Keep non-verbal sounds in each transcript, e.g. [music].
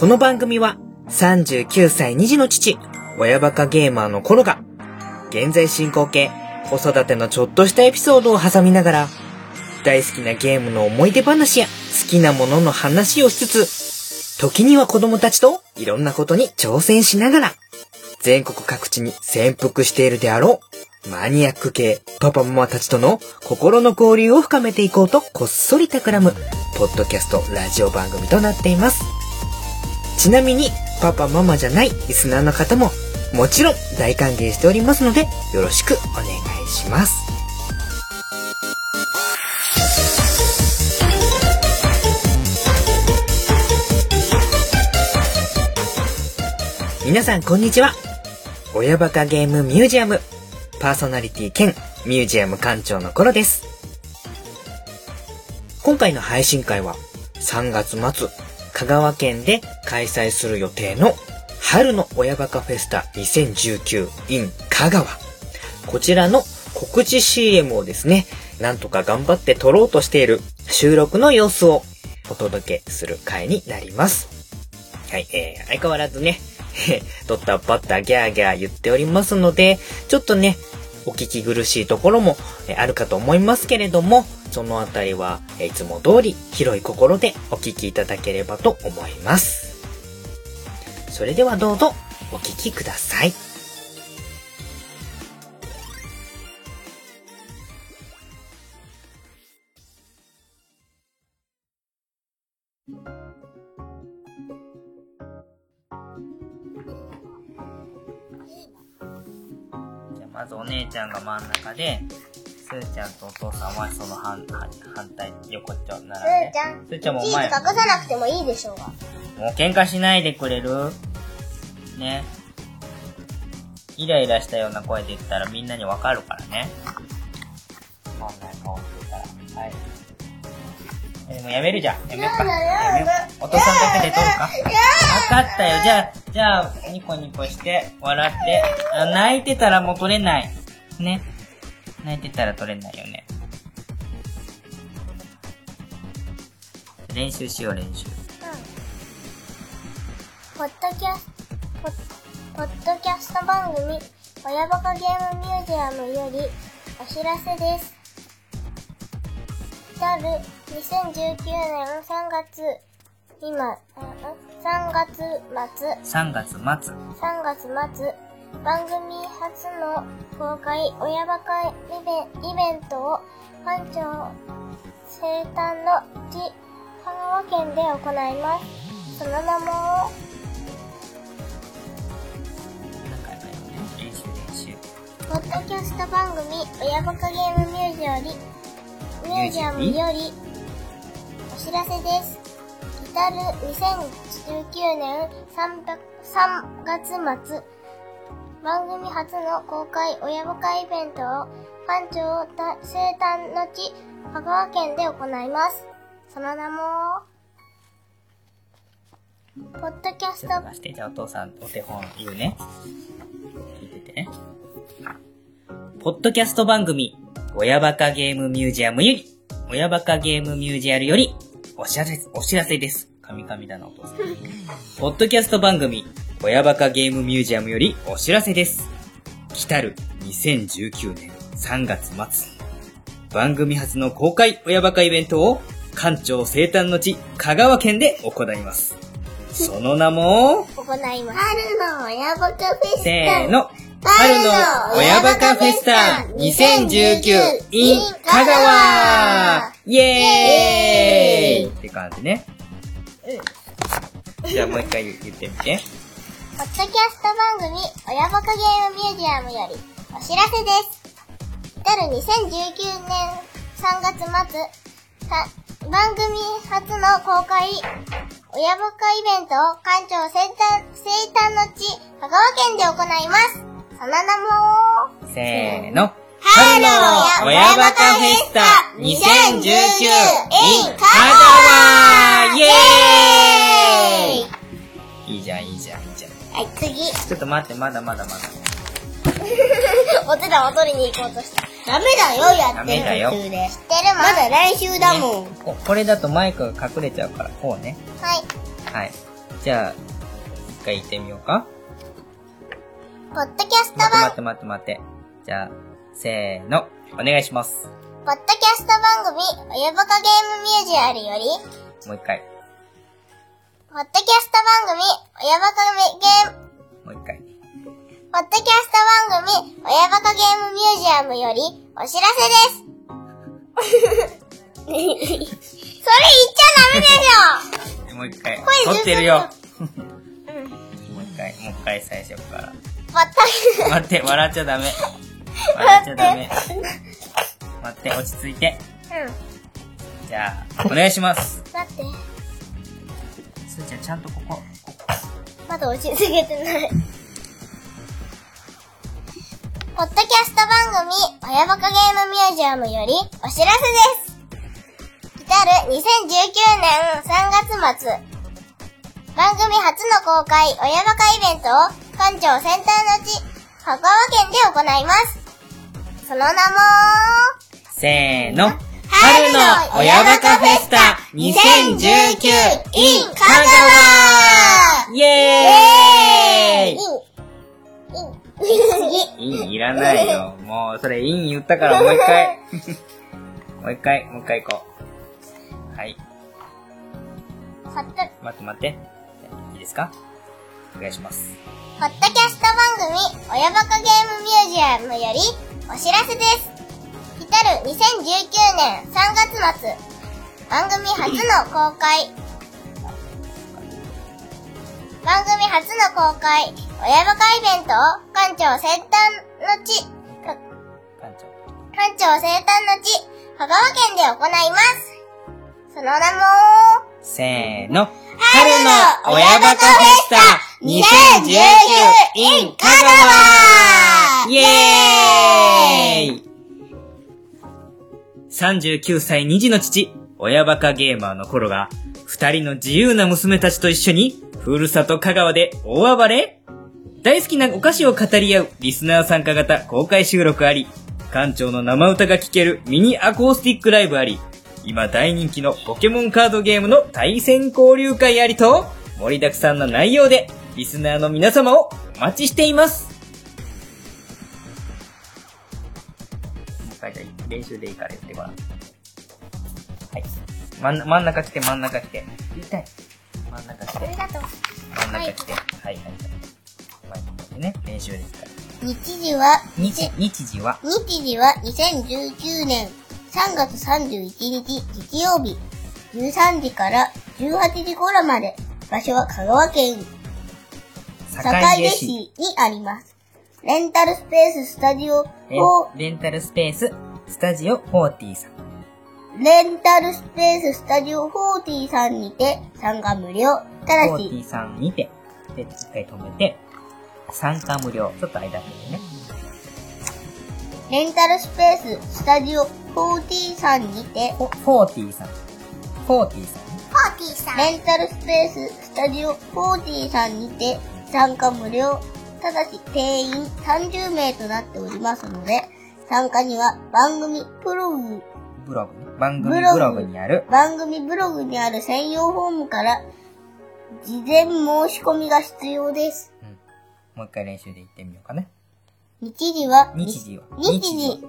この番組は39歳2児の父、親バカゲーマーの頃が、現在進行形、子育てのちょっとしたエピソードを挟みながら、大好きなゲームの思い出話や好きなものの話をしつつ、時には子供たちといろんなことに挑戦しながら、全国各地に潜伏しているであろう、マニアック系パパママたちとの心の交流を深めていこうとこっそり企む、ポッドキャストラジオ番組となっています。ちなみに、パパママじゃないリスナーの方も、もちろん大歓迎しておりますので、よろしくお願いします。皆さんこんにちは。親バカゲームミュージアム、パーソナリティ兼ミュージアム館長の頃です。今回の配信会は3月末、香川県で開催する予定の春の親バカフェスタ 2019in 香川。こちらの告知 CM をですね、なんとか頑張って撮ろうとしている収録の様子をお届けする回になります。はい、えー、相変わらずね、[laughs] 撮ったバッターギャーギャー言っておりますので、ちょっとね、お聞き苦しいところもあるかと思いますけれども、そのあたりは、いつも通り広い心でお聞きいただければと思います。それではどうぞお聞きください。じゃあまずお姉ちゃんが真ん中で、すーちゃんとお父さんはその反反反対横っちょ並んで。すーちゃんすーちゃんもおチーズ前隠さなくてもいいでしょうが。もう喧嘩しないでくれる？ね。イライラしたような声で言ったらみんなにわかるからね。そんな顔してたら。はい。えでもやめるじゃん。やめようか。やめようか。お父さんだけで撮るか。わかったよ。じゃあ、じゃあ、ニコニコして、笑って。あ泣いてたらもう撮れない。ね。泣いてたら撮れないよね。練習しよう、練習。ポッドキャスポッポッドキャスト番組「親バカゲームミュージアム」よりお知らせです。来る2019年3月今あ3月末3月末。3月末番組初の公開親バカイベイベントを館長生誕の地香川県で行います。その名も。ポッドキャスト番組親バカゲームミュージアムよりミュージアムよりお知らせです。来る2019年3月末番組初の公開親バカイベントを館長生誕の地香川県で行います。その名もポッドキャスト、じゃあお父さんお手本言うね。聞いててね。ポッドキャスト番組、親バカゲームミュージアムより、親バカゲームミュージアムより、お知らせ、お知らせです。神々だな、お父さん。ポッドキャスト番組、親バカゲームミュージアムよりお知らせです。来たる2019年3月末。番組初の公開親バカイベントを、館長生誕の地、香川県で行います。その名も、行います。春の親バカフェスタせーの。春の親バカフェスタ 2019in 香川イエーイって感じね。じゃあもう一回言ってみて。ポッドキャスト番組、親バカゲームミュージアムよりお知らせです。来る2019年3月末、た番組初の公開、親バカイベントを館長生誕、生誕の地、香川県で行います。その名も、せーの。春の親バカフェスタ 2019in 香川イエーイいいじゃん、いいじゃん、いいじゃん。はい、次。ちょっと待って、まだまだまだ。[laughs] お手玉を取りに行こうとした。ダメだよ、やダメだよ知ってるまだ来週だもん。ここれだとマイクが隠れちゃうから、こうね。はい。はい。じゃあ、一回行ってみようか。ポッドキャスト番、待って待って待って待って。じゃあ、せーの、お願いします。ポッドキャスト番組、親バカゲームミュージアルより、もう一回。ポッドキャスト番組、親バカゲーム、もう一回。ポッドキャスト番組、親バカゲームミュージアムより、お知らせです。[laughs] それ言っちゃダメでしょもう一回。声撮ってるよ。うん。もう一回、もう一回最初から。ポッド待って、笑っちゃダメ。笑っちゃダメ。待って、落ち着いて。うん。じゃあ、お願いします。待って。すーちゃん、ちゃんとここ、ここ。まだ落ち着けてない。ポッドキャスト番組、親バカゲームミュージアムよりお知らせです。来る2019年3月末、番組初の公開親バカイベントを館長センターの地、香川県で行います。その名も、せーの。春の親バカフェスタ2019 in 香川イエーイ次。インいらないよ。もう、それイン言ったからもう一回。[laughs] もう一回、もう一回行こう。はい。待って待って。いいですか？お願いします。ポッドキャスト番組、親バカゲームミュージアムよりお知らせです。来る2019年3月末、番組初の公開、番組初の公開、親バカイベントを館長生誕の地、か館長。生誕の地、香川県で行います。その名も、せーの。春の親バカフェスタ2019 in 香川。イエーイ !39 歳2児の父、親バカゲーマーの頃が、二人の自由な娘たちと一緒に、ふるさと香川で大暴れ大好きなお菓子を語り合うリスナー参加型公開収録あり、館長の生歌が聴けるミニアコースティックライブあり、今大人気のポケモンカードゲームの対戦交流会ありと、盛りだくさんな内容で、リスナーの皆様をお待ちしています。練習でいいから言ってごらん。はい。真ん真ん中来て、真ん中来て。痛い。真ん中来て。ありがとう。真ん中来て。はいはいはい。マイクでね、練習ですから。日時は、日、日時は、日時は2019年3月31日月曜日13時から18時頃まで場所は香川県坂出市にあります。レンタルスペーススタジオレン4レンタルスペース、スタジオ40さん。レンタルスペーススタジオ40さんにて参加無料。ただし、40さんにて、で、一回止めて、参加無料。ちょっと間空けてね。レンタルスペーススタジオ40さんにて、フォーティーさん。フォーティーさんね。さん。レンタルスペーススタジオ40さんにて参加無料。ただし定員30名となっておりますので、参加には番組プログ、ブログね。番組ブログブログにある、番組ブログにある専用フォームから事前申し込みが必要です。うん。もう一回練習で言ってみようかね。日時は、日時は日時、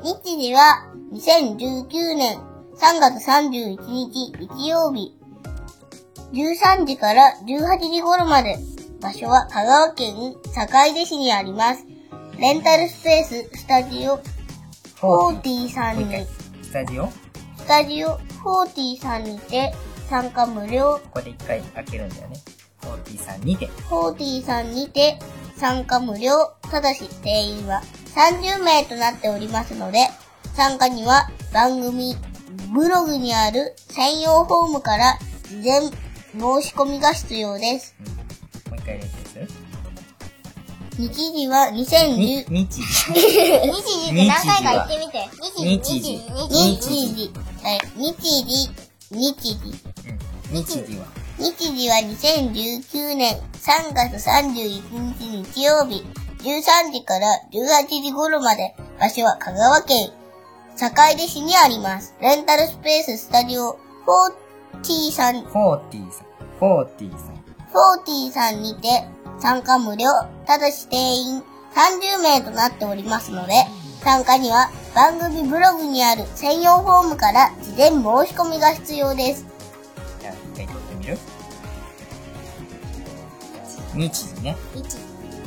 日時は2019年3月31日日曜日13時から18時頃まで場所は香川県坂出市にあります。レンタルスペーススタジオ40さんにスタジオ？こスタジオ40さんにて参加無料こで一回開けるんだよね。フォーティーさんにて。40さんにて参加無料。ただし定員は30名となっておりますので、参加には番組ブログにある専用フォームから事前申し込みが必要です。うん。もう一回練習する日時はに2010、日時。[laughs] 日時って何回か言ってみて。日時日時。日時日時。はい。日時。日時。は、日時は2019年3月31日日曜日13時から18時頃まで場所は香川県坂出市にあります。レンタルスペーススタジオ40さん、フォーティーさん。フォーティーさん。フォーティーさんにて参加無料、ただし定員30名となっておりますので、参加には番組ブログにある専用フォームから事前申し込みが必要です。じゃあ、一回撮ってみる？日時ね。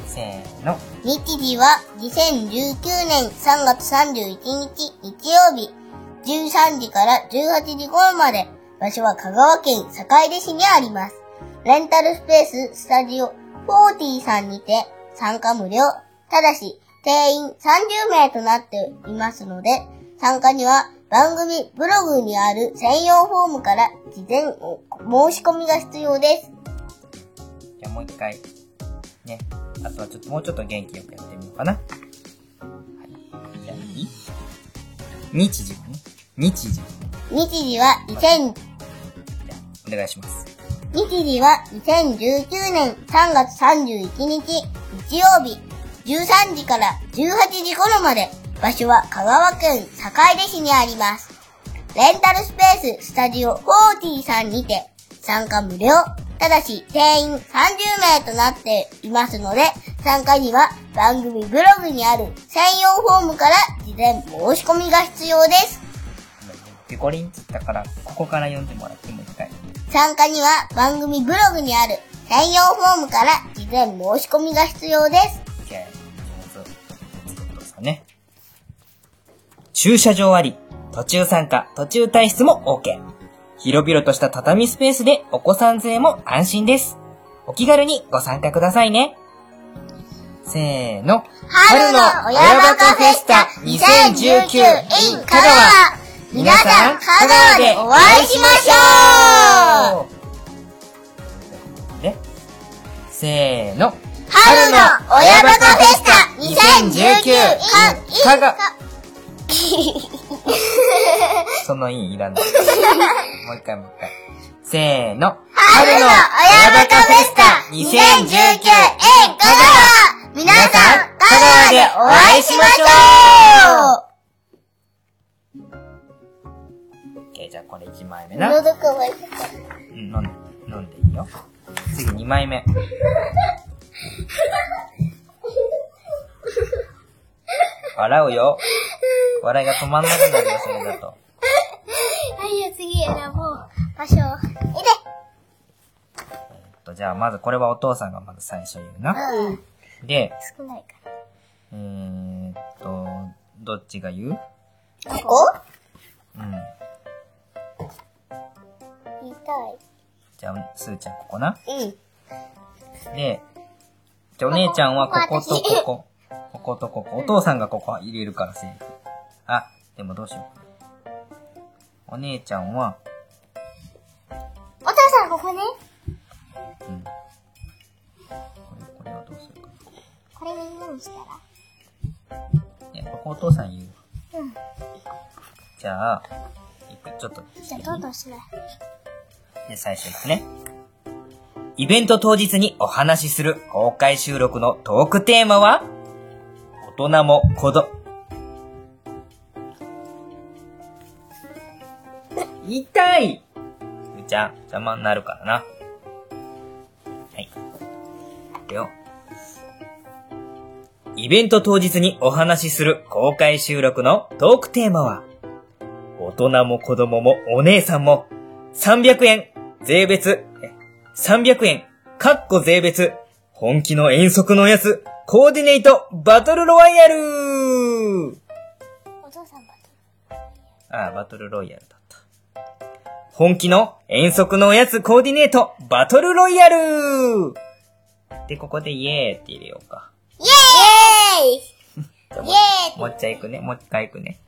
せーの。日時は2019年3月31日日曜日13時から18時頃まで場所は香川県坂出市にあります。レンタルスペーススタジオ40さんにて参加無料。ただし定員30名となっていますので参加には番組ブログにある専用フォームから事前申し込みが必要です。じゃあもう一回。ね。あとはちょっと、もうちょっと元気よくやってみようかな。はい。じゃあいい日時はね。日時。日時は2000じゃあ、お願いします。日時は2019年3月31日日曜日13時から18時頃まで場所は香川県坂出市にあります。レンタルスペーススタジオ40さんにて参加無料。ただし定員30名となっていますので参加には番組ブログにある専用フォームから事前申し込みが必要です。ピコリンって言ったから、ここから読んでもらってもう一回。参加には番組ブログにある専用フォームから事前申し込みが必要です。ね。駐車場あり、途中参加、途中退出も OK。広々とした畳スペースでお子さん連れも安心です。お気軽にご参加くださいね。せーの。春の親バカフェスタ2019 in 香川皆さん、香川でお会いしましょうで、せーの。春の親バカフェスタ2019 in 香川。[laughs] そのいいいらない。もう一回もう一回。せーの。春の親バカフェスタ2019 in 香川皆さん、香川でお会いしましょうじゃあこれ1枚目な。喉乾いうん、飲んで、飲んでいいよ。次2枚目。笑うよ。笑いが止まんなくなるよ、それだと。はいよ、次選ぼう。場所。いでえっと、じゃあまずこれはお父さんがまず最初言うな。うん。で、少ないかえーっと、どっちが言う？ら。ここ？うん。言いたじゃあ、すーちゃんここな。い。うん。で、じゃあお姉ちゃんはこことここここ。とここ。お父さんがここ入れるからセーフ。あ、でもどうしよう。お姉ちゃんは、お父さんここね。うん。これ、これはどうするかこれみんなにしたら。な。いや、ここお父さん言う。うん。じゃあ、いく、ちょっと。じゃあ、どんどんしない。で、最初ですね。イベント当日にお話しする公開収録のトークテーマは、大人も子ど、痛いふーちゃん、邪魔になるからな。はい。いくよ。イベント当日にお話しする公開収録のトークテーマは、大人も子供もお姉さんも300円、税別、え300円、かっこ税別、本気の遠足のやつ、コーディネート、バトルロワイヤルお父さんバああ、バトルロイヤルだった。本気の遠足のおやつコーディネート、バトルロイヤルで、ここでイエーって入れようか。イエーイ [laughs] イエーイもう一回行くね。もう一回行くね。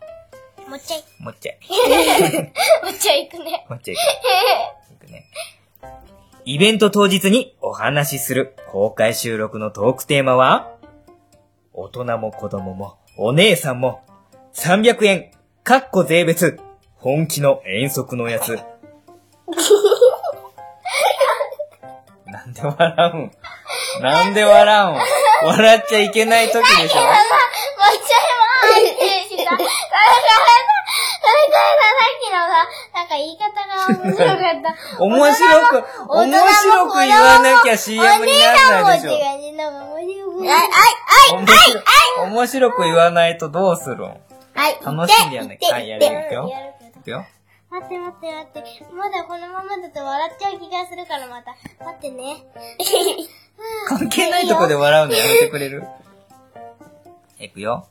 もっちゃい。もう一回。[laughs] もっちゃいくね。[laughs] もう一回行く。行くね。イベント当日にお話しする公開収録のトークテーマは、大人も子供もお姉さんも300円、かっこ税別、本気の遠足のやつ。[laughs] なんで笑うん？なんで笑うん？笑っちゃいけない時でしょ？[laughs] てした。だから、だきのさ、なんか言い方が面白かった。[laughs] 面白く、面白く言わなきゃ CM にならないでしょ。お姉さんも違うねな面白く。はい、はい、面白面白く言わないとどうするん？はい。楽しんでやんなきゃはいやるよいくよいくよ。待って待って待って。まだこのままだと笑っちゃう気がするからまた。待ってね。関係ないとこで笑うのやめてくれる？[laughs] いくよ。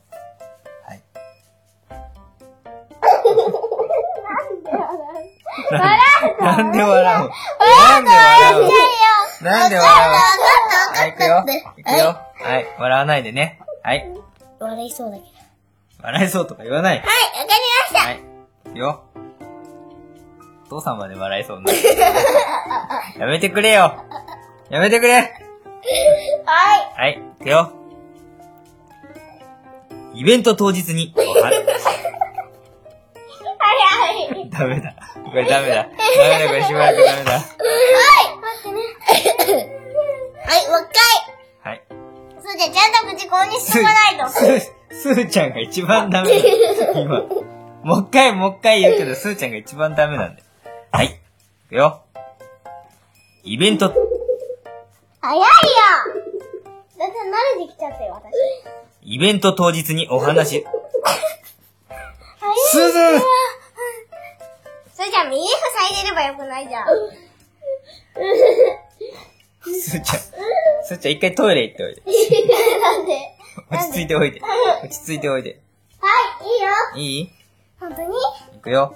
なんで笑うなんで笑うなんで笑うはい、いくよ。いくよ。はい、笑わないでね。はい。笑いそうだけど。笑いそうとか言わない。はい、わかりました。はい。いくよ。お父さんまで笑いそうになる。[laughs] やめてくれよ。やめてくれ。はい。はい、いくよ。イベント当日には [laughs] い。ダメだ。これダメだ。ダメだ、これしばらくダメだ。はい。待ってね。はい、もう一回。はい。そうじゃ、ちゃんと口こうに進まないと。すー、すーちゃんが一番ダメだ。今。もう一回、もう一回言うけど、すーちゃんが一番ダメなんだよ。はい。いくよ。イベント、早いよだって慣れてきちゃったよ、私。イベント当日にお話。すずーそれじゃあ耳塞いでればよくないじゃん。すーちゃん。すーちゃん一回トイレ行っておいで。なんで？落ち着いておいで。落ち着いておいで。はい、いいよ。いい？本当に？いくよ。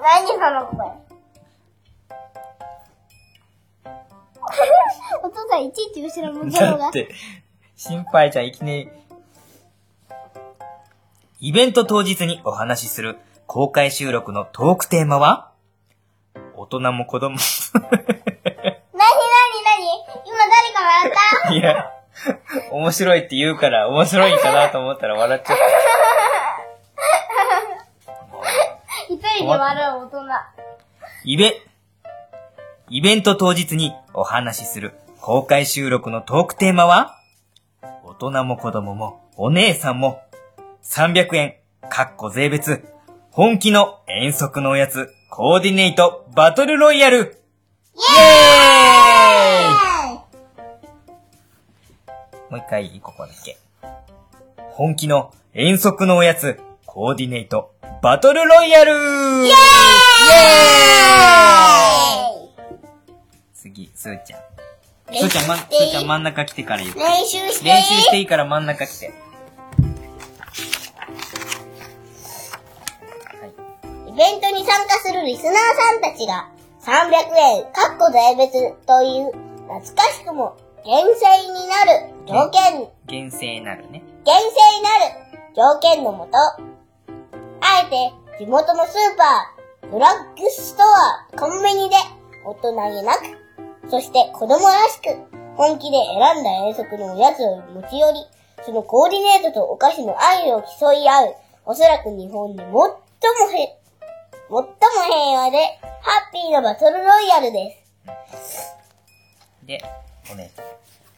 何その声。[laughs] お父さんいちいち後ろ向けるのが。だって、心配じゃん、いきなり。イベント当日にお話しする公開収録のトークテーマは？大人も子供も。なになになに？今誰か笑った？いや、面白いって言うから面白いんかなと思ったら笑っちゃった。一人で笑う大人。イベ、イベント当日にお話しする公開収録のトークテーマは？大人も子供もお姉さんも300円、かっこ税別、本気の遠足のおやつ、コーディネート、バトルロイヤルイエーイもう一回、ここだけ。本気の遠足のおやつ、コーディネート、バトルロイヤルイエーイ次、すーちゃん。すーちゃん、ま、すーちゃん真ん中来てから言って。練習して。練習していいから真ん中来て。イベントに参加するリスナーさんたちが300円、かっこ税別という懐かしくも厳正になる条件、厳正なるね。厳正になる条件のもと、あえて地元のスーパー、ドラッグストア、コンビニで大人げなく、そして子供らしく本気で選んだ遠足のおやつを持ち寄り、そのコーディネートとお菓子の愛を競い合う、おそらく日本で最もへ、最も平和でハッピーなバトルロイヤルです。で、お姉さん。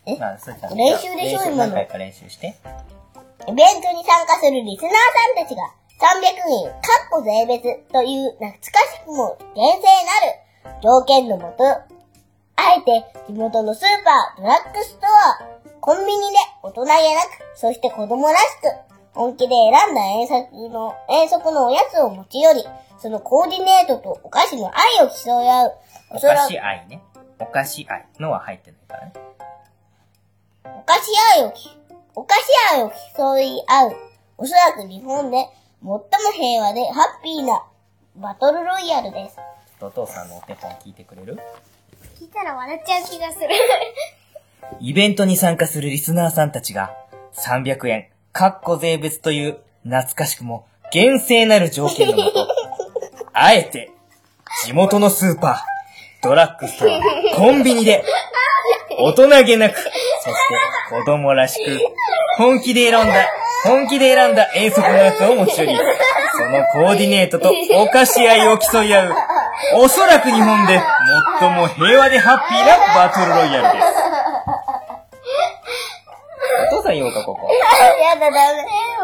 え？まあ、すーちゃん。練習でしょ練習今の何回か練習して。イベントに参加するリスナーさんたちが300円、かっこ税別という懐かしくも厳正なる条件のもと、あえて地元のスーパー、ドラッグストア、コンビニで大人げなく、そして子供らしく、本気で選んだ遠足の、遠足のおやつを持ち寄り、そのコーディネートとお菓子の愛を競い合う。お菓子愛ね。お菓子愛のは入ってないからね。お菓子愛をき、お菓子愛を競い合う。おそらく日本で最も平和でハッピーなバトルロイヤルです。お父さんのお手本聞いてくれる？聞いたら笑っちゃう気がする。[laughs] イベントに参加するリスナーさんたちが300円、かっこ税別という懐かしくも厳正なる条件のもと、あえて地元のスーパー、ドラッグストア、コンビニで大人げなく、そして子供らしく、本気で選んだ、本気で選んだ遠足のやつを持ち寄り、そのコーディネートとお菓子愛を競い合う、おそらく日本で最も平和でハッピーなバトルロイヤルです。お父さん言おうか、ここ。[laughs] やだダメ。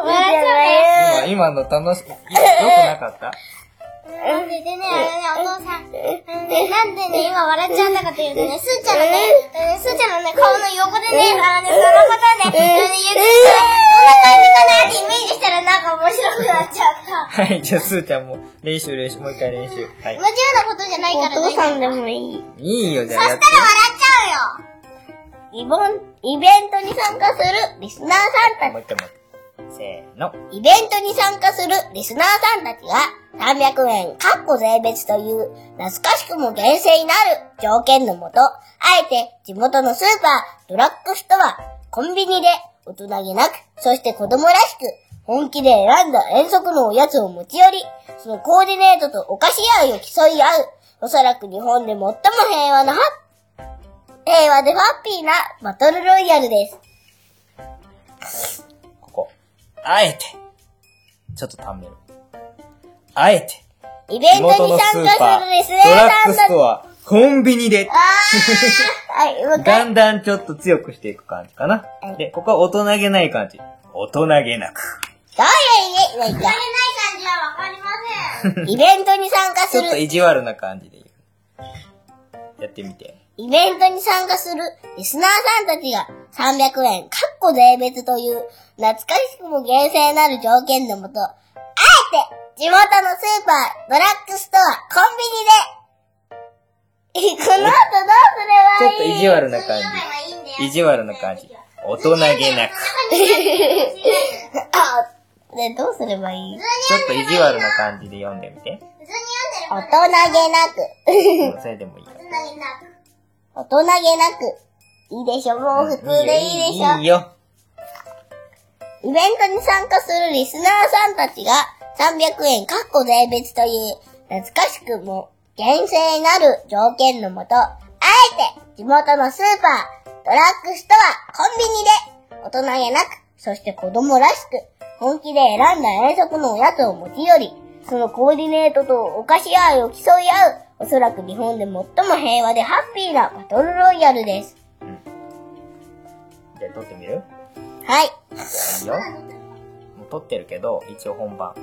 笑っちゃうね。今、今の楽し、よくなかった？なんででね、あれね、お父さん、うんなんでね、今笑っちゃったかというとね、すーちゃんのね、うんすーちゃんのね、顔の横でね、あのね、そのことで、あの、ゆきどんな感じかなってイメージしたらなんか面白くなっちゃった。はい、じゃあ、すーちゃんも練習練習、もう一回練習。はいことじゃないからね。さんでもいい。いいよ、じそゃあやって。したら笑っちゃうよ。イボン、イベントに参加するリスナーさんたもう一回もう一回。せーの。イベントに参加するリスナーさんたちが300円、かっこ税別という懐かしくも厳正になる条件のもと、あえて地元のスーパー、ドラッグストア、コンビニで大人げなく、そして子供らしく、本気で選んだ遠足のおやつを持ち寄り、そのコーディネートとお菓子愛を競い合う、おそらく日本で最も平和なハッ平和でハッピーなバトルロイヤルです。ここ。あえて。ちょっとためる。あえて。イベントに参加するリスナードラッグストア、コンビニで、はい、だ回。んだんちょっと強くしていく感じかなはい。で、ここは大人げない感じ。大人げなく。どういう意味慣れない感じはわかりません。イベントに参加すちょっとる、意地悪な感じで言う。やってみて。イベントに参加するリスナーさんたちが300円、かっこ税別という懐かしくも厳正なる条件のもと、あえて地元のスーパー、ドラッグストア、コンビニで、この？後どうすればいい？ちょっと意地悪な感じ。意地悪な感じ。大人げなく。[laughs] あ、で、どうすればいい？ちょっと意地悪な感じで読んでみて。普通に読んで大人げなく。[laughs] うんそれでもいい大人げなく。大人げなく。いいでしょ？もう普通でいいでしょ？いいよ。イベントに参加するリスナーさんたちが300円かっこ税別という懐かしくも厳正なる条件のもと、あえて地元のスーパー、ドラッグストア、コンビニで大人げなく、そして子供らしく本気で選んだ遠足のおやつを持ち寄り、そのコーディネートとお菓子愛を競い合う、おそらく日本で最も平和でハッピーなバトルロイヤルです。じゃあ撮ってみる？はい。いいよ。もう撮ってるけど、一応本番。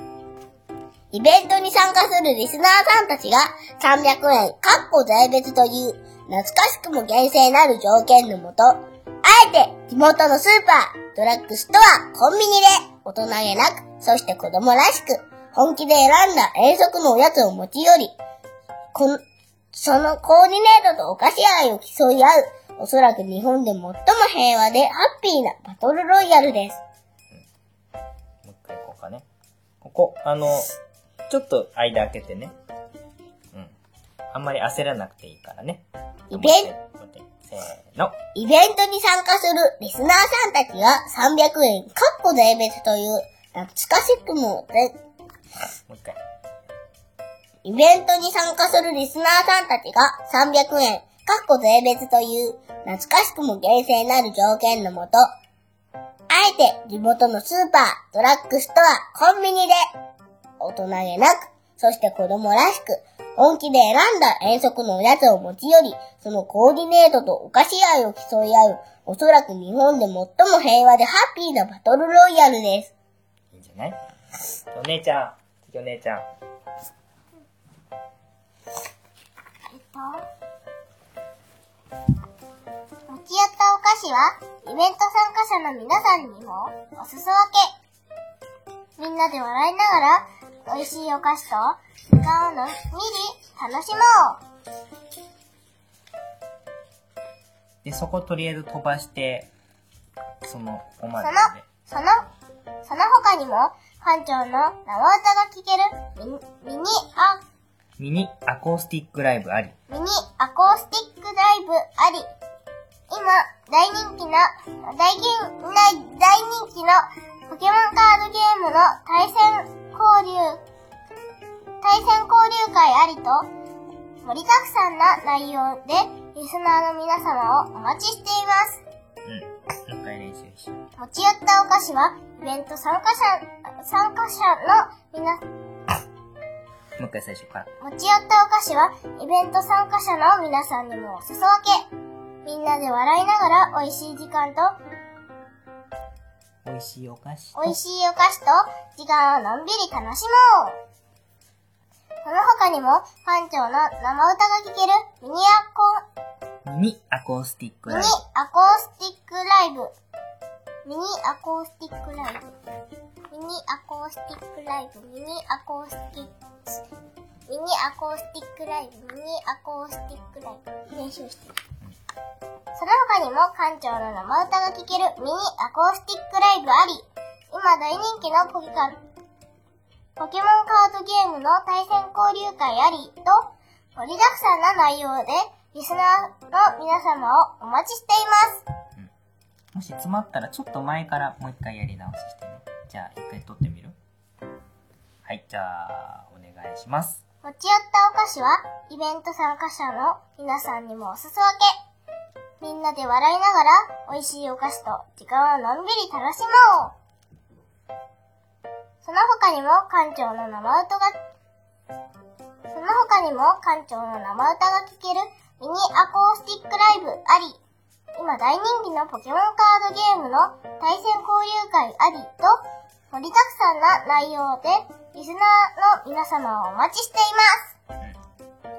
イベントに参加するリスナーさんたちが300円、かっこ税別という懐かしくも厳正なる条件のもと、あえて地元のスーパー、ドラッグストア、コンビニで大人げなく、そして子供らしく本気で選んだ遠足のおやつを持ち寄り、この、そのコーディネートとお菓子愛を競い合う、おそらく日本で最も平和でハッピーなバトルロイヤルです。もう一回行こうかね。ここ、あの、ちょっと間開けてね。うん。あんまり焦らなくていいからね。イベンもう一回もう一回せーの。イベントに参加するリスナーさんたちが300円、かっこ税別という懐かしくもぜ、もう一回。イベントに参加するリスナーさんたちが300円、かっこ税別という懐かしくも厳正なる条件のもと、あえて地元のスーパー、ドラッグストア、コンビニで大人げなく、そして子供らしく、本気で選んだ遠足のおやつを持ち寄り、そのコーディネートとお菓子愛を競い合う、おそらく日本で最も平和でハッピーなバトルロイヤルです。いいんじゃない？お姉ちゃん。お姉ちゃん。持ち寄ったお菓子は、イベント参加者の皆さんにもお裾分け。みんなで笑いながら、美味しいお菓子と時間をのんびり楽しもで、そことりあえず飛ばして、その、おまう。でその、その、その他にも、館長の生歌が聴けるミニ、ミニア、ミニアコースティックライブあり。ミニアコースティックライブあり。今、大人気な、大人、大大人気のポケモンカードゲームの対戦交流、対戦交流会ありと、盛りだくさんな内容で、リスナーの皆様をお待ちしています。うん。もう一回練習し。持ち寄ったお菓子は、イベント参加者、参加者の皆、もう一回最初から。持ち寄ったお菓子は、イベント参加者の皆さんにもお裾分け。みんなで笑いながら美味しい時間と、美味しいお菓子と美味しいお菓子と時間をのんびり楽しもうその他にも、館長の生歌が聴けるミニアコ、ミニアコースティックミニライアコースティックライブ。ミニアコースティックライブ。ミニアコースティックライブ。ミニアコースティック、ミニアコースティックライブ。ミニアコースティックライブ。練習してる。その他にも館長の生歌が聴けるミニアコースティックライブあり、今大人気のポケカルポケモンカードゲームの対戦交流会ありと、盛りだくさんな内容で、リスナーの皆様をお待ちしています。もし詰まったらちょっと前からもう一回やり直ししてね。じゃあ一回撮ってみる？はい、じゃあ、お願いします。持ち寄ったお菓子は、イベント参加者の皆さんにもお裾分け。みんなで笑いながら、美味しいお菓子と時間をのんびり楽しもう。その他にも、館長の生歌が、その他にも、館長の生歌が聴けるミニアコースティックライブあり、今大人気のポケモンカードゲームの対戦交流会ありと、盛りだくさんな内容で、リスナーの皆様をお待ちしていま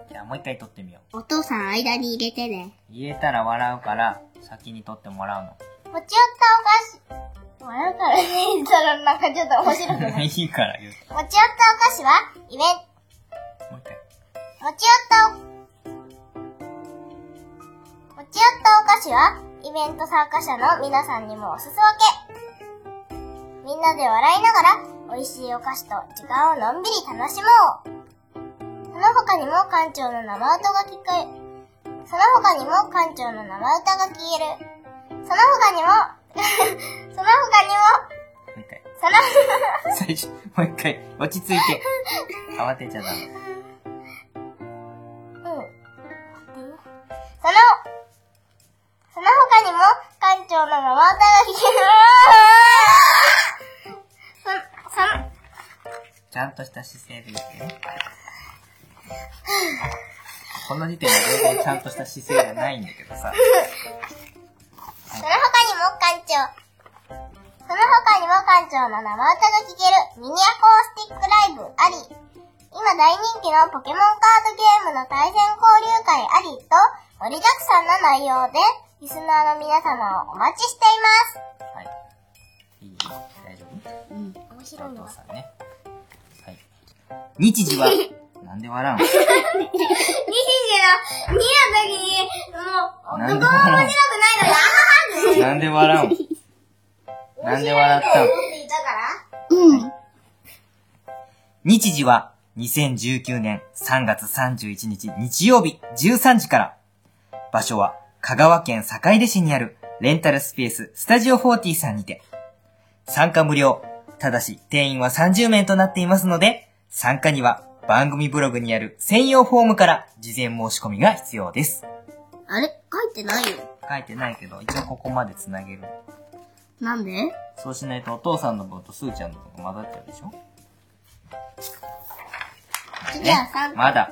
す。じゃあもう一回撮ってみよお父さん間に入れてね。う。言えたら笑うから、先に撮ってもらうの。持ち寄ったお菓子。笑うからね、言ったらなんかちょっと面白くない。[laughs] いいから言うち寄ったお菓子は、イベント、もう一回。持ち寄ったお、持ち寄ったお菓子は、イベント参加者の皆さんにもお裾分け。みんなで笑いながら、美味しいお菓子と時間をのんびり楽しもう。その他にも館長の生歌が聞こえ、その他にも館長の生歌が消える。その他にも、[laughs] その他にも、もう一回。その、[laughs] 最初、もう一回。落ち着いて。慌てちゃダメ。うん。その、その他にも、館長の生歌が聞ける。んとした姿勢で言ってね。この時点で全然ちゃんとした姿勢じゃないんだけどさ。その他にも館長、その他にも館長の生歌が聴けるミニアコースティックライブあり、今大人気のポケモンカードゲームの対戦交流会ありと、盛りだくさんな内容で、リスナーの皆様をお待ちしています。はい。いい？大丈夫？うん。面お白いのは。父さんね。はい。日時は、[laughs] なんで笑うのいいけど、見たときに、もう、どこも面白くないのに、あははなんで笑うのなんで笑ったのって言ったからうん。日時は2019年3月31日日曜日13時から。場所は香川県坂出市にあるレンタルスペーススタジオ40さんにて。参加無料。ただし定員は30名となっていますので、参加には番組ブログにある専用フォームから事前申し込みが必要です。あれ？書いてないよ。書いてないけど、一応ここまで繋げる。なんで？そうしないとお父さんの分とすーちゃんの分が混ざっちゃうでしょ？次は3まだ。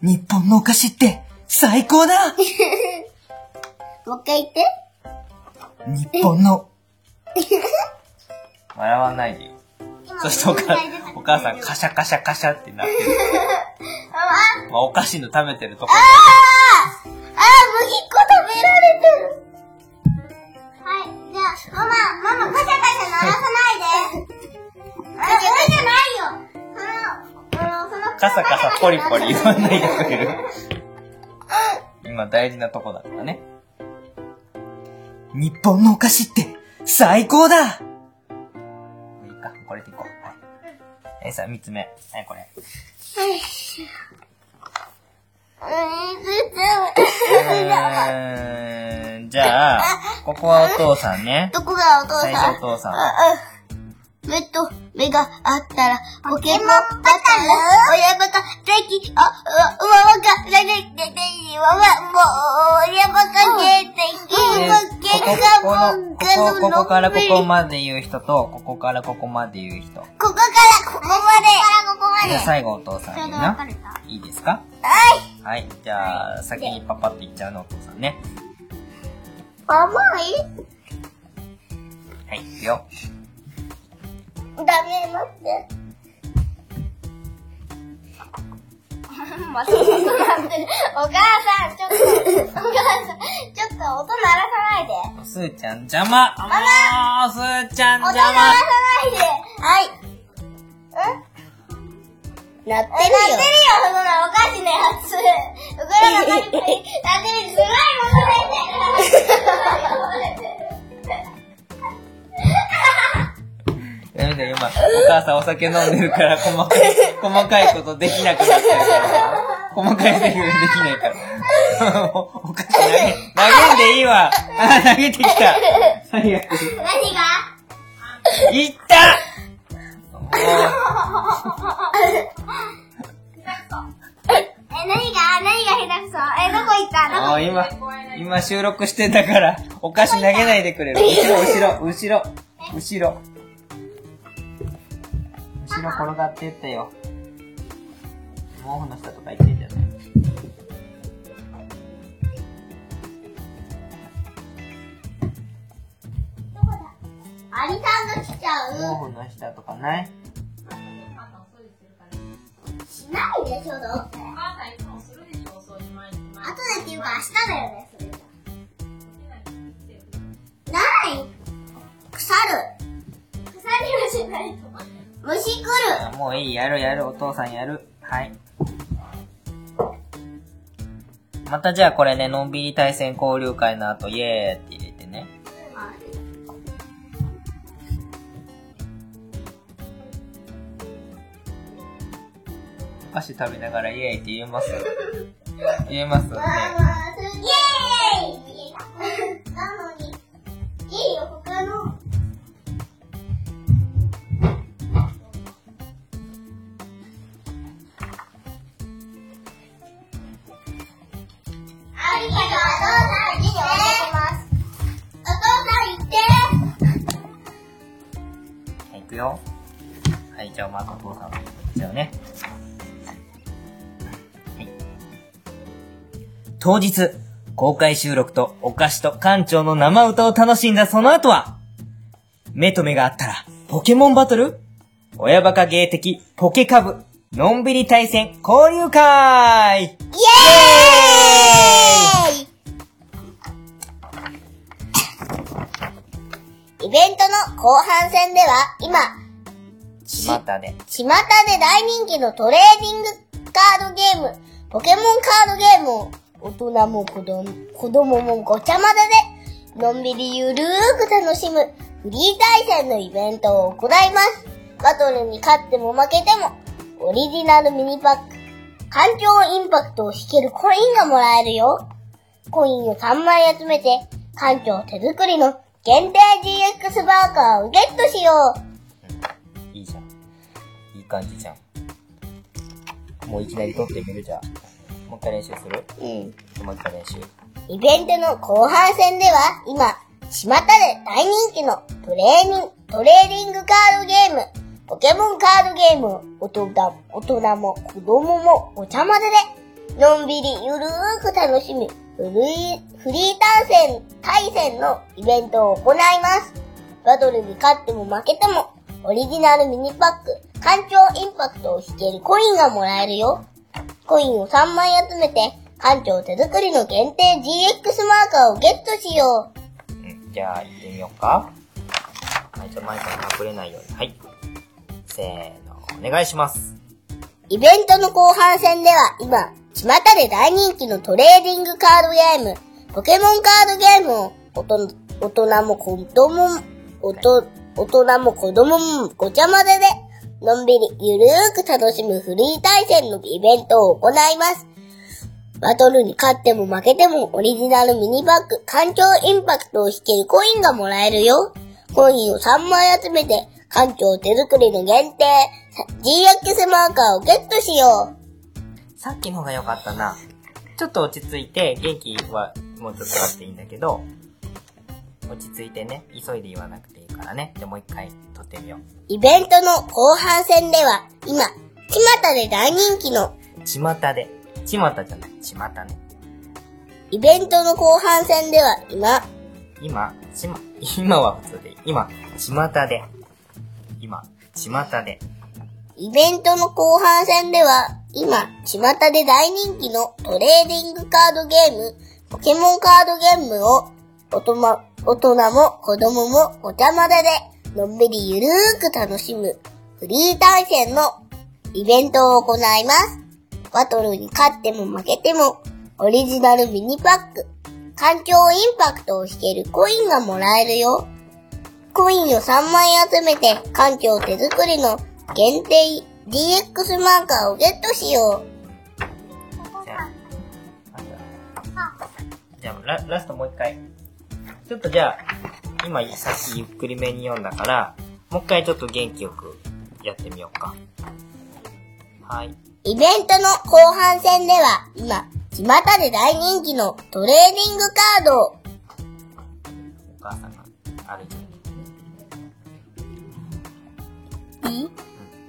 日本のお菓子って最高だ [laughs] もう一回言って。日本の。笑わないでよ。[laughs] そしてお母お母さんカシャカシャカシャってなってる。[laughs] まあ、お菓子の食べてるとこああ、麦っこ食べられてる。はい、じゃあ、ママ、ママ、カシャカシャ鳴らさないで。あれ、俺じゃないよ。その、その、カサカサポリポリ言わないでくれる [laughs] 今大事なとこだからね。日本のお菓子って最高だえ、さあ、三つ目。はい、これ。うーん、じゃあ、ここはお父さんね。どこがお父最さん？初お父さん。目があったら、ポケモンバトル親バカ、でき、あ、うわ、わ、わか、でででで、わわ、もう、親バカででき、でわここ、けがこの、ここ、からここまで言う人と、ここからここまで言う人。ここからここまで。からここまで。じゃあ最後お父さん言うな。いいですかはい。はい。じゃあ、先にパパって言っちゃうのお父さんね。甘いはい、いくよ。ダメ、待って。また音鳴ってる。お母さん、ちょっと、お母さん、ちょっと音鳴らさないで。すーちゃん邪魔もう、すーちゃん音鳴らさ邪魔ないで。はい。なってえ、るよ鳴ってるよ、。そんなおかしなやつ。[laughs] うぐらがパリパリ、鳴ってる、すごい戻母さんお酒飲んでるから、細かい、細かいことできなくなってるから。細かいセリフできないから。おお菓子投げ、投げんでいいわ。あ、投げてきた。最悪。何が？いったもえ、何が？何が下手くそ？え、どこ行った？う、どこもう今、今収録してたから、お菓子投げないでくれる。後ろ、後ろ、後ろ、後ろ。後ろ転がっていったよ。毛布の下とか行ってんじゃない？アリさんが来ちゃう？毛布の下とかない？しないでしょ、どうせ。お母さんいつもするでしょ、掃除前に。後でっていうか明日だよね、それじゃ。ない腐る。腐りはしないと。虫来る。あもういい、やるやる、お父さんやる。はい。またじゃあこれね、のんびり対戦交流会の後、イエーって入れてね。お菓子食べながらイエーイって言えます？言えますね。イエーイなのに、いいよ、他の。よ。はい、じゃあまずお父さんこっちをね。はい。当日、公開収録とお菓子と館長の生歌を楽しんだその後は、目と目があったら、ポケモンバトル親バカ芸的ポケカブ、のんびり対戦交流会イエーイイベントの後半戦では、今、またね。巷で大人気のトレーディングカードゲーム、ポケモンカードゲームを大人も子供子供もごちゃ混ぜで、のんびりゆるーく楽しむフリー対戦のイベントを行います。バトルに勝っても負けても、オリジナルミニパック、環境インパクトを引けるコインがもらえるよ。コインを3枚集めて、館長手作りの限定 GX バーカーをゲットしよう。いいじゃん。いい感じじゃん。もういきなり撮ってみるじゃん。もう一回練習する？うん。もう一回練習。イベントの後半戦では、今、巷で大人気のトレーニング、トレーディングカードゲーム、ポケモンカードゲームを大人大人も子供もお茶まぜで、のんびりゆるーく楽しみ、フリー、フリー対戦、対戦のイベントを行います。バトルに勝っても負けても、オリジナルミニパック、環境インパクトを引けるコインがもらえるよ。コインを3枚集めて、館長手作りの限定 GX マーカーをゲットしよう。うん、じゃあ行ってみようか。はい、じゃあ前から隠れないように。はい。せーの、お願いします。イベントの後半戦では今、巷で大人気のトレーディングカードゲーム、ポケモンカードゲームを大人も子供も、大人も子供もごちゃ混ぜで、のんびりゆるーく楽しむフリー対戦のイベントを行います。バトルに勝っても負けてもオリジナルミニバッグ、環境インパクトを引けるコインがもらえるよ。コインを3枚集めて、館長手作りの限定、GX マーカーをゲットしよう。さっきの方が良かったな。ちょっと落ち着いて、元気はもうちょっとあっていいんだけど、落ち着いてね、急いで言わなくていいからね。じゃあもう一回撮ってみよイベントの後半戦では、今、巷で大人気の、う。ちまたで。ちまたじゃない、ちまたね。イベントの後半戦では今、今、ちま、[laughs] 今は普通で、今、巷で、今、巷で、イベントの後半戦では、今、巷で大人気のトレーディングカードゲーム、ポケモンカードゲームを、大人大人も子供もお茶までで、のんびりゆるーく楽しむ、フリー対戦のイベントを行います。バトルに勝っても負けても、オリジナルミニパック、環境インパクトを引けるコインがもらえるよ。コインを3枚集めて、環境手作りの限定 DX マーカーをゲットしよじゃあ、あじゃあじゃあラ、ラストもう一回。ちょっとじゃあ、今さっきゆっくりめに読んだから、もう一回ちょっと元気よくやってみようか。はい。う。イベントの後半戦では、今、巷で大人気のトレーディングカードを、お母さんが歩いてる。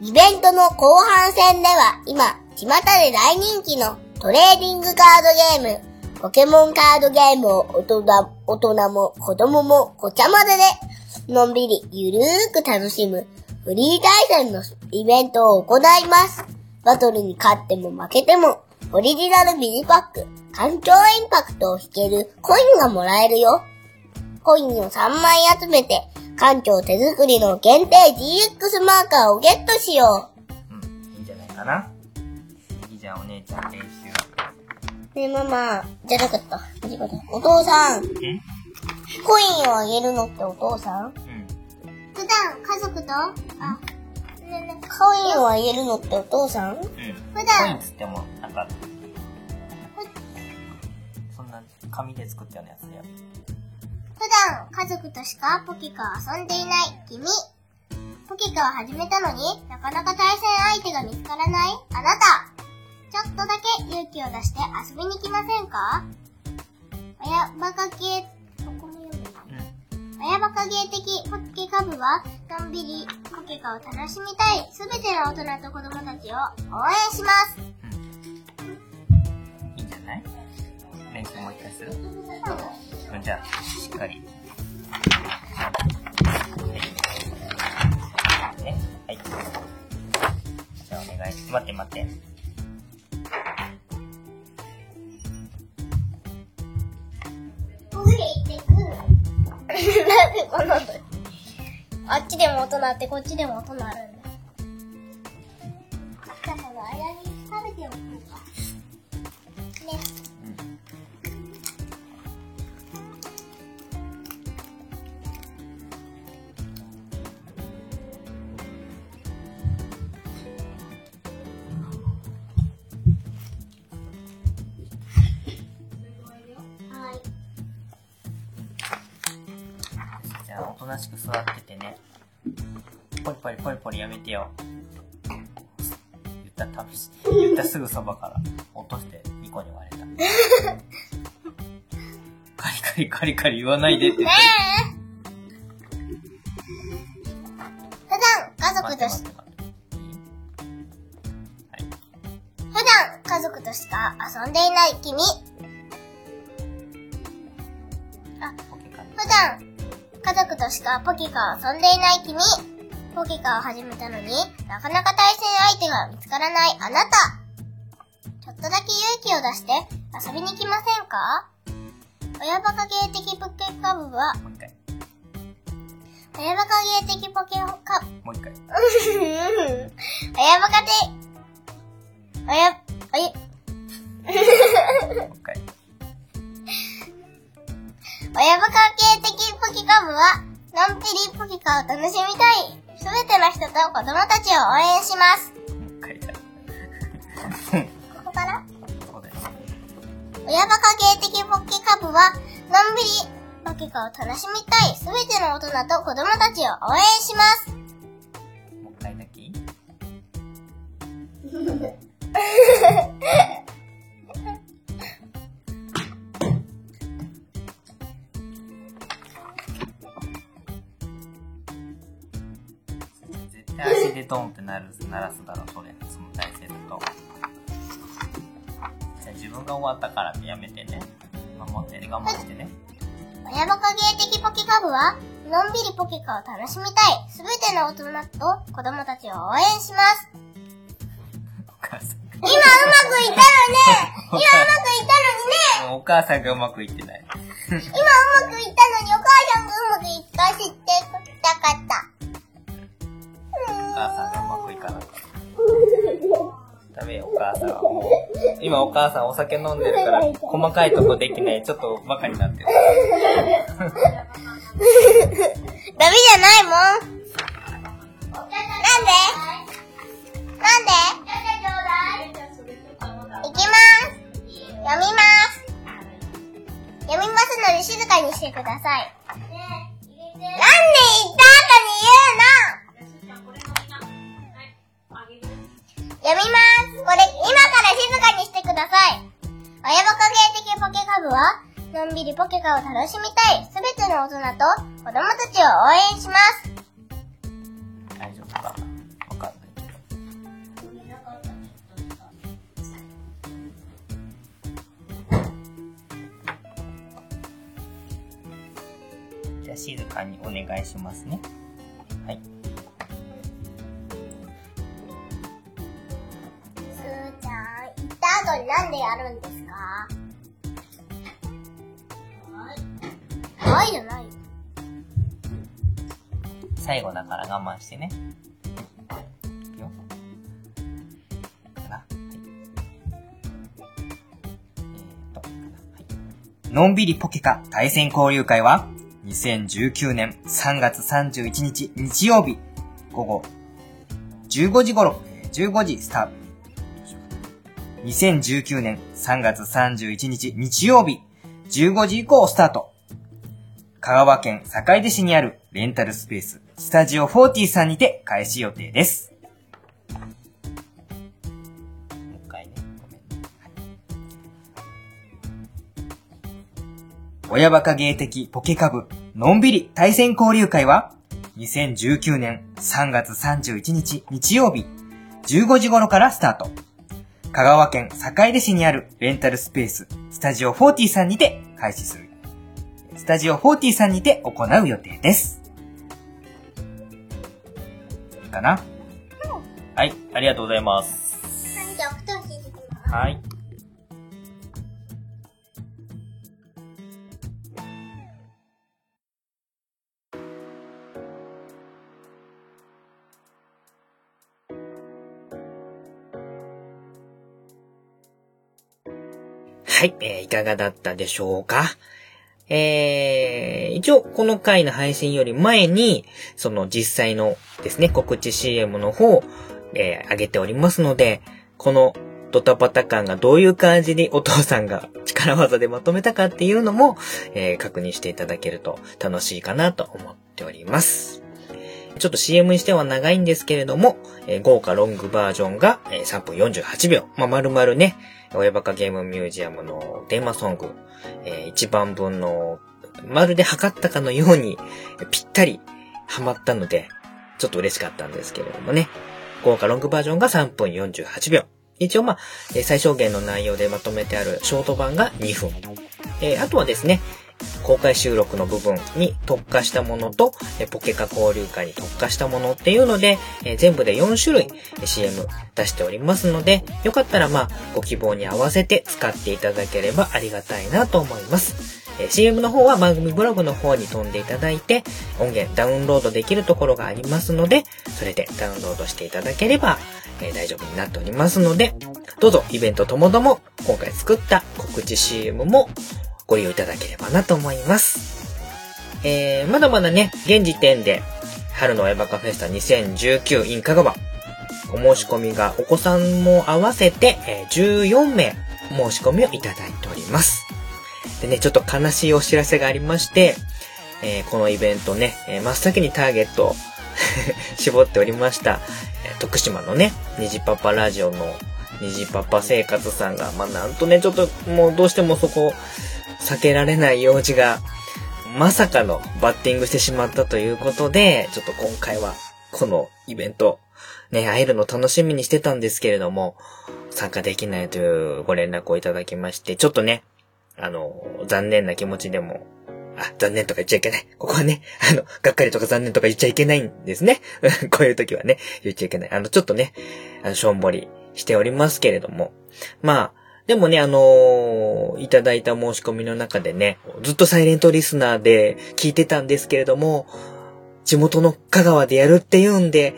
イベントの後半戦では、今、巷で大人気のトレーディングカードゲーム、ポケモンカードゲームを大人大人も子供もごちゃ混ぜで、のんびりゆるーく楽しむフリー対戦のイベントを行います。バトルに勝っても負けても、オリジナルミニパック、環境インパクトを引けるコインがもらえるよ。コインを3枚集めて、館長手作りの限定 GX マーカーをゲットしようん、いいんじゃないかな。次じゃあお姉ちゃん練習。う。ねえママ、じゃなかった。お父さん、うんコインをあげるのってお父さん？うん。普段家族と、あ、ねえねえコインをあげるのってお父さん？うん。普コイン段、つっても、なんか、そんな紙で作ったようなやつだよ。普段家族としかポケカを遊んでいない君。ポケカを始めたのになかなか対戦相手が見つからないあなた。ちょっとだけ勇気を出して遊びに来ませんか？親バカ系、ここも読むうん。親バカ芸的ポケカ部は、のんびりポケカを楽しみたいすべての大人と子供たちを応援します。いいんじゃない？練習もう一回する？うん、じゃあ、しっかり。待って待って。[laughs] なんでこのあっちでも音鳴ってこっちでも音鳴るんだ。ポリやめてよ。言ったたぶし、言ったすぐそばから落として2個に割れた。カリカリカリカリ言わないでって言って。普段家族とし待っ。普段家族としか遊んでいない君。普段家族としかポケカを遊んでいない君。ポケカを始めたのになかなか対戦相手が見つからないあなた。ちょっとだけ勇気を出して遊びに来ませんか？親バカ芸的ポケカ部は、もう一回。親バカ芸的ポケカ、もう一回。親バカで、親、親、もう一回。親バカ系的ポケカ部は、のんびりポケカを楽しみたい。すべての人と子供たちを応援します。もう一回だ。ここから？そうです。親バカ系的ポケカ部は、のんびりポケカを楽しみたい。すべての大人と子供たちを応援します。もう一回だけ [laughs] 対足でドンってなる、鳴らすだろ、それ。その体勢だと。じゃあ自分が終わったからってやめてね。守ってね、我慢してね。親バカ芸的ポケカ部は、のんびりポケカを楽しみたい、すべての大人と子供たちを応援します。お母さん今うまくいったのね今うまくいったのにねお母さんがうまくいってない。今うまくいったのにお母さんがうまくいったしって母さんがうまくいかなかった。ダメよ、お母さんはもう。今お母さんお酒飲んでるから、細かいとこできない。ちょっとバカになってる。ダメじゃないもん。なんで？なんで？行きます。読みます。読みますので静かにしてください。読みます。これ、今から静かにしてください。親バカ芸的ポケカ部は、のんびりポケカを楽しみたい、すべての大人と子供たちを応援します。大丈夫か？わかんないけど。じゃあ静かにお願いしますね。はい。なんでやるんですか？はい。はいじゃないよ。最後だから我慢してね。いくよ。かな。はい。えーと、はい。のんびりポケカ対戦交流会は、2019年3月31日日曜日、午後15時頃、えー15時スタート。2019年3月31日日曜日、15時以降スタート。香川県坂出市にあるレンタルスペース、スタジオ40さんにて開始予定です。もう一回ね、ごめんね。親バカ芸的ポケカブ、のんびり対戦交流会は、2019年3月31日日曜日、15時頃からスタート。香川県坂出市にあるレンタルスペース、スタジオ40さんにて開始する。スタジオ40さんにて行う予定です。いいかな？はい、ありがとうございます。はい、はい。えー、いかがだったでしょうか？えー、一応、この回の配信より前に、その実際のですね、告知 CM の方、えー、上げておりますので、このドタバタ感がどういう感じにお父さんが力技でまとめたかっていうのも、えー確認していただけると楽しいかなと思っております。ちょっと CM にしては長いんですけれども、えー豪華ロングバージョンが、えー3分48秒。まあ、丸々ね、親バカゲームミュージアムのテーマソング、えー1番分の、まるで測ったかのように、ぴったりハマったので、ちょっと嬉しかったんですけれどもね。豪華ロングバージョンが3分48秒。一応まあ、えー最小限の内容でまとめてあるショート版が2分。えーあとはですね、公開収録の部分に特化したものと、えポケカ交流会に特化したものっていうので、え全部で4種類 CM 出しておりますので、よかったらまあ、ご希望に合わせて使っていただければありがたいなと思います。え CM の方は番組ブログの方に飛んでいただいて、音源ダウンロードできるところがありますので、それでダウンロードしていただければ、え大丈夫になっておりますので、どうぞイベントともども今回作った告知 CM もご利用いただければなと思います。えー、まだまだね、現時点で、春の親バカフェスタ2019 in 香川、お申し込みがお子さんも合わせて、え14名申し込みをいただいております。でね、ちょっと悲しいお知らせがありまして、えーこのイベントね、えー真っ先にターゲットを [laughs] 絞っておりました、え徳島のね、虹パパラジオの虹パパ生活さんが、まあ、なんとね、ちょっともうどうしてもそこ、避けられない用事が、まさかのバッティングしてしまったということで、ちょっと今回は、このイベント、ね、会えるの楽しみにしてたんですけれども、参加できないというご連絡をいただきまして、ちょっとね、あの、残念な気持ちでもあ、残念とか言っちゃいけない。ここはね、あの、がっかりとか残念とか言っちゃいけないんですね。[laughs] こういう時はね、言っちゃいけない。あの、ちょっとね、あの、しょんぼりしておりますけれども。まあ、でもね、あのーいただいた申し込みの中でね、ずっとサイレントリスナーで聞いてたんですけれども、地元の香川でやるって言うんで、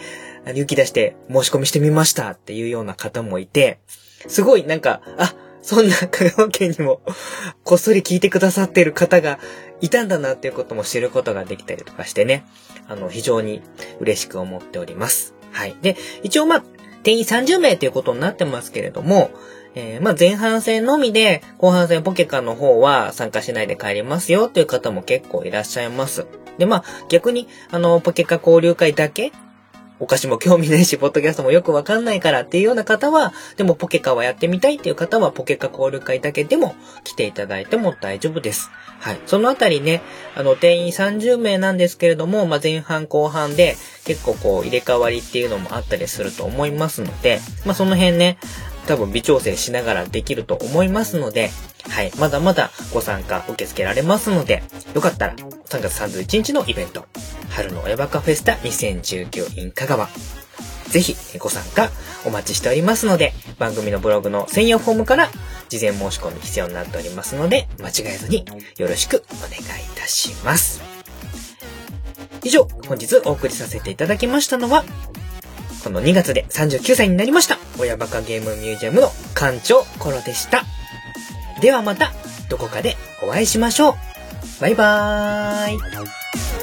勇気出して申し込みしてみましたっていうような方もいて、すごいなんか、あ、そんな香川県にも、[laughs] こっそり聞いてくださってる方がいたんだなっていうことも知ることができたりとかしてね、あの、非常に嬉しく思っております。はい。で、一応まあ、定員30名ということになってますけれども、えーまあ前半戦のみで、後半戦ポケカの方は参加しないで帰りますよという方も結構いらっしゃいます。で、まあ逆に、あの、ポケカ交流会だけお菓子も興味ないし、ポッドキャストもよくわかんないからっていうような方は、でもポケカはやってみたいっていう方は、ポケカ交流会だけでも来ていただいても大丈夫です。はい。そのあたりね、あの、定員30名なんですけれども、まあ、前半後半で結構こう入れ替わりっていうのもあったりすると思いますので、まあ、その辺ね、多分微調整しながらできると思いますので、はい。まだまだご参加受け付けられますので、よかったら3月31日のイベント、春の親バカフェスタ 2019in 香川。ぜひご参加お待ちしておりますので、番組のブログの専用フォームから事前申し込み必要になっておりますので、間違えずによろしくお願いいたします。以上、本日お送りさせていただきましたのは、この2月で39歳になりました、親バカゲームミュージアムの館長コロでした。ではまた、どこかでお会いしましょう。バイバーイ。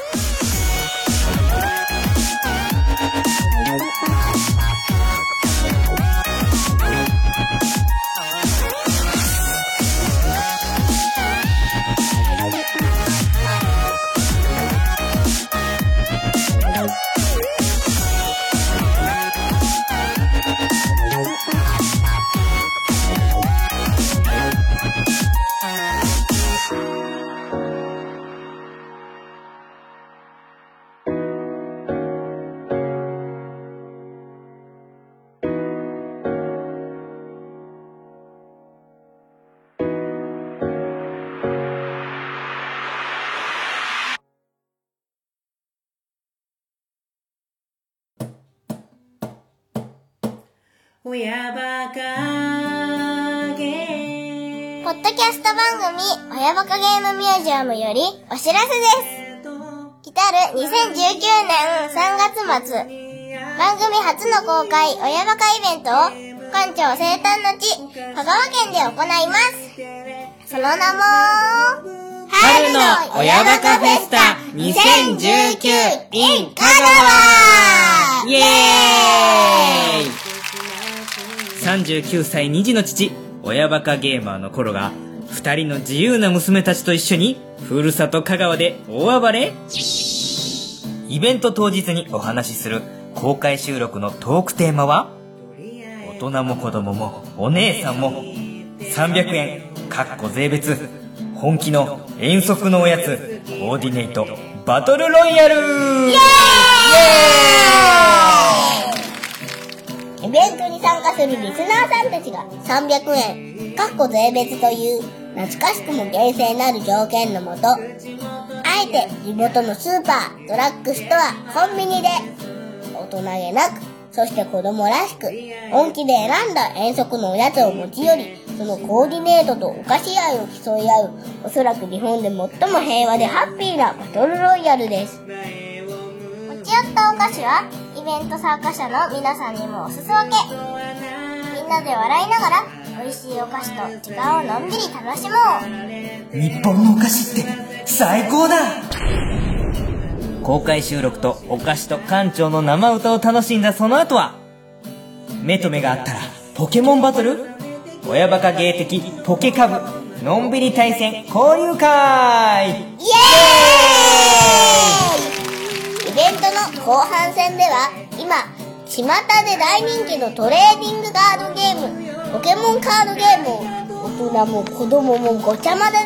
親バカゲポッドキャスト番組、親バカゲームミュージアムよりお知らせです。来たる2019年3月末、番組初の公開親バカイベントを館長生誕の地、香川県で行います。その名も、春の親バカフェスタ2019 in 香川イエーイ !39 歳2児の父、親バカゲーマーの頃が、二人の自由な娘たちと一緒に、ふるさと香川で大暴れ。イベント当日にお話しする公開収録のトークテーマは、大人も子供もお姉さんも300円かっこ税別。本気の遠足のおやつコーディネートバトルロイヤル。イエイ！ベントに参加するリスナーさんたちが300円、かっこ税別という懐かしくも厳正なる条件のもと、あえて地元のスーパー、ドラッグストア、コンビニで大人げなく、そして子供らしく、本気で選んだ遠足のおやつを持ち寄り、そのコーディネートとお菓子愛を競い合う、おそらく日本で最も平和でハッピーなバトルロイヤルです。持ち寄ったお菓子は、イベント参加者の皆さんにもおすす分け。みんなで笑いながら、美味しいお菓子と時間をのんびり楽しもう。日本のお菓子って最高だ。公開収録とお菓子と館長の生歌を楽しんだその後は目と目があったらポケモンバトル？親バカ芸的ポケカブ？のんびり対戦交流会！イエーイイベントの後半戦では今巷で大人気のトレーディングカードゲームポケモンカードゲームを大人も子供もごちゃ混ぜ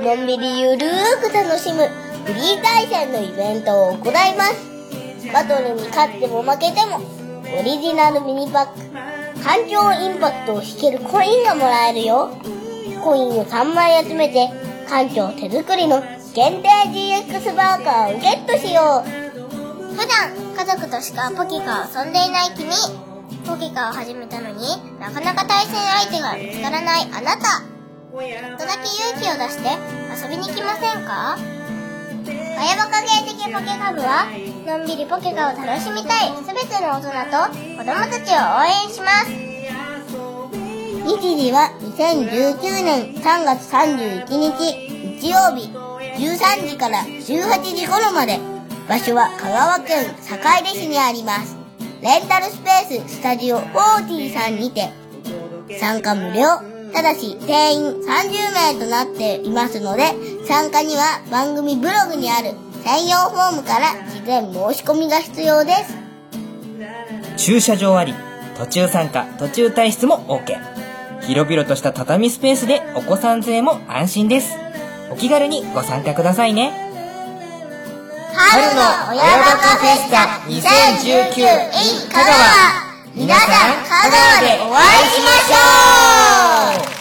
でのんびりゆるーく楽しむフリー対戦のイベントを行います。バトルに勝っても負けてもオリジナルミニパック環境インパクトを引けるコインがもらえるよ。コインを3枚集めて館長手作りの限定 GX バーカーをゲットしよう。普段家族としかポケカを遊んでいない君ポケカを始めたのになかなか対戦相手が見つからないあなた。ちょっとだけ勇気を出して遊びに来ませんか？親バカ芸的ポケカ部はのんびりポケカを楽しみたい全ての大人と子供たちを応援します。日時は2019年3月31日日曜日13時から18時頃まで場所は香川県坂出市にありますレンタルスペーススタジオ40さんにて参加無料ただし定員30名となっていますので参加には番組ブログにある専用フォームから事前申し込みが必要です駐車場あり、途中参加、途中退出も OK。広々とした畳スペースでお子さん連れも安心です。お気軽にご参加くださいね。春の親バカフェスタ2019 in 香川。皆さん香川でお会いしましょう。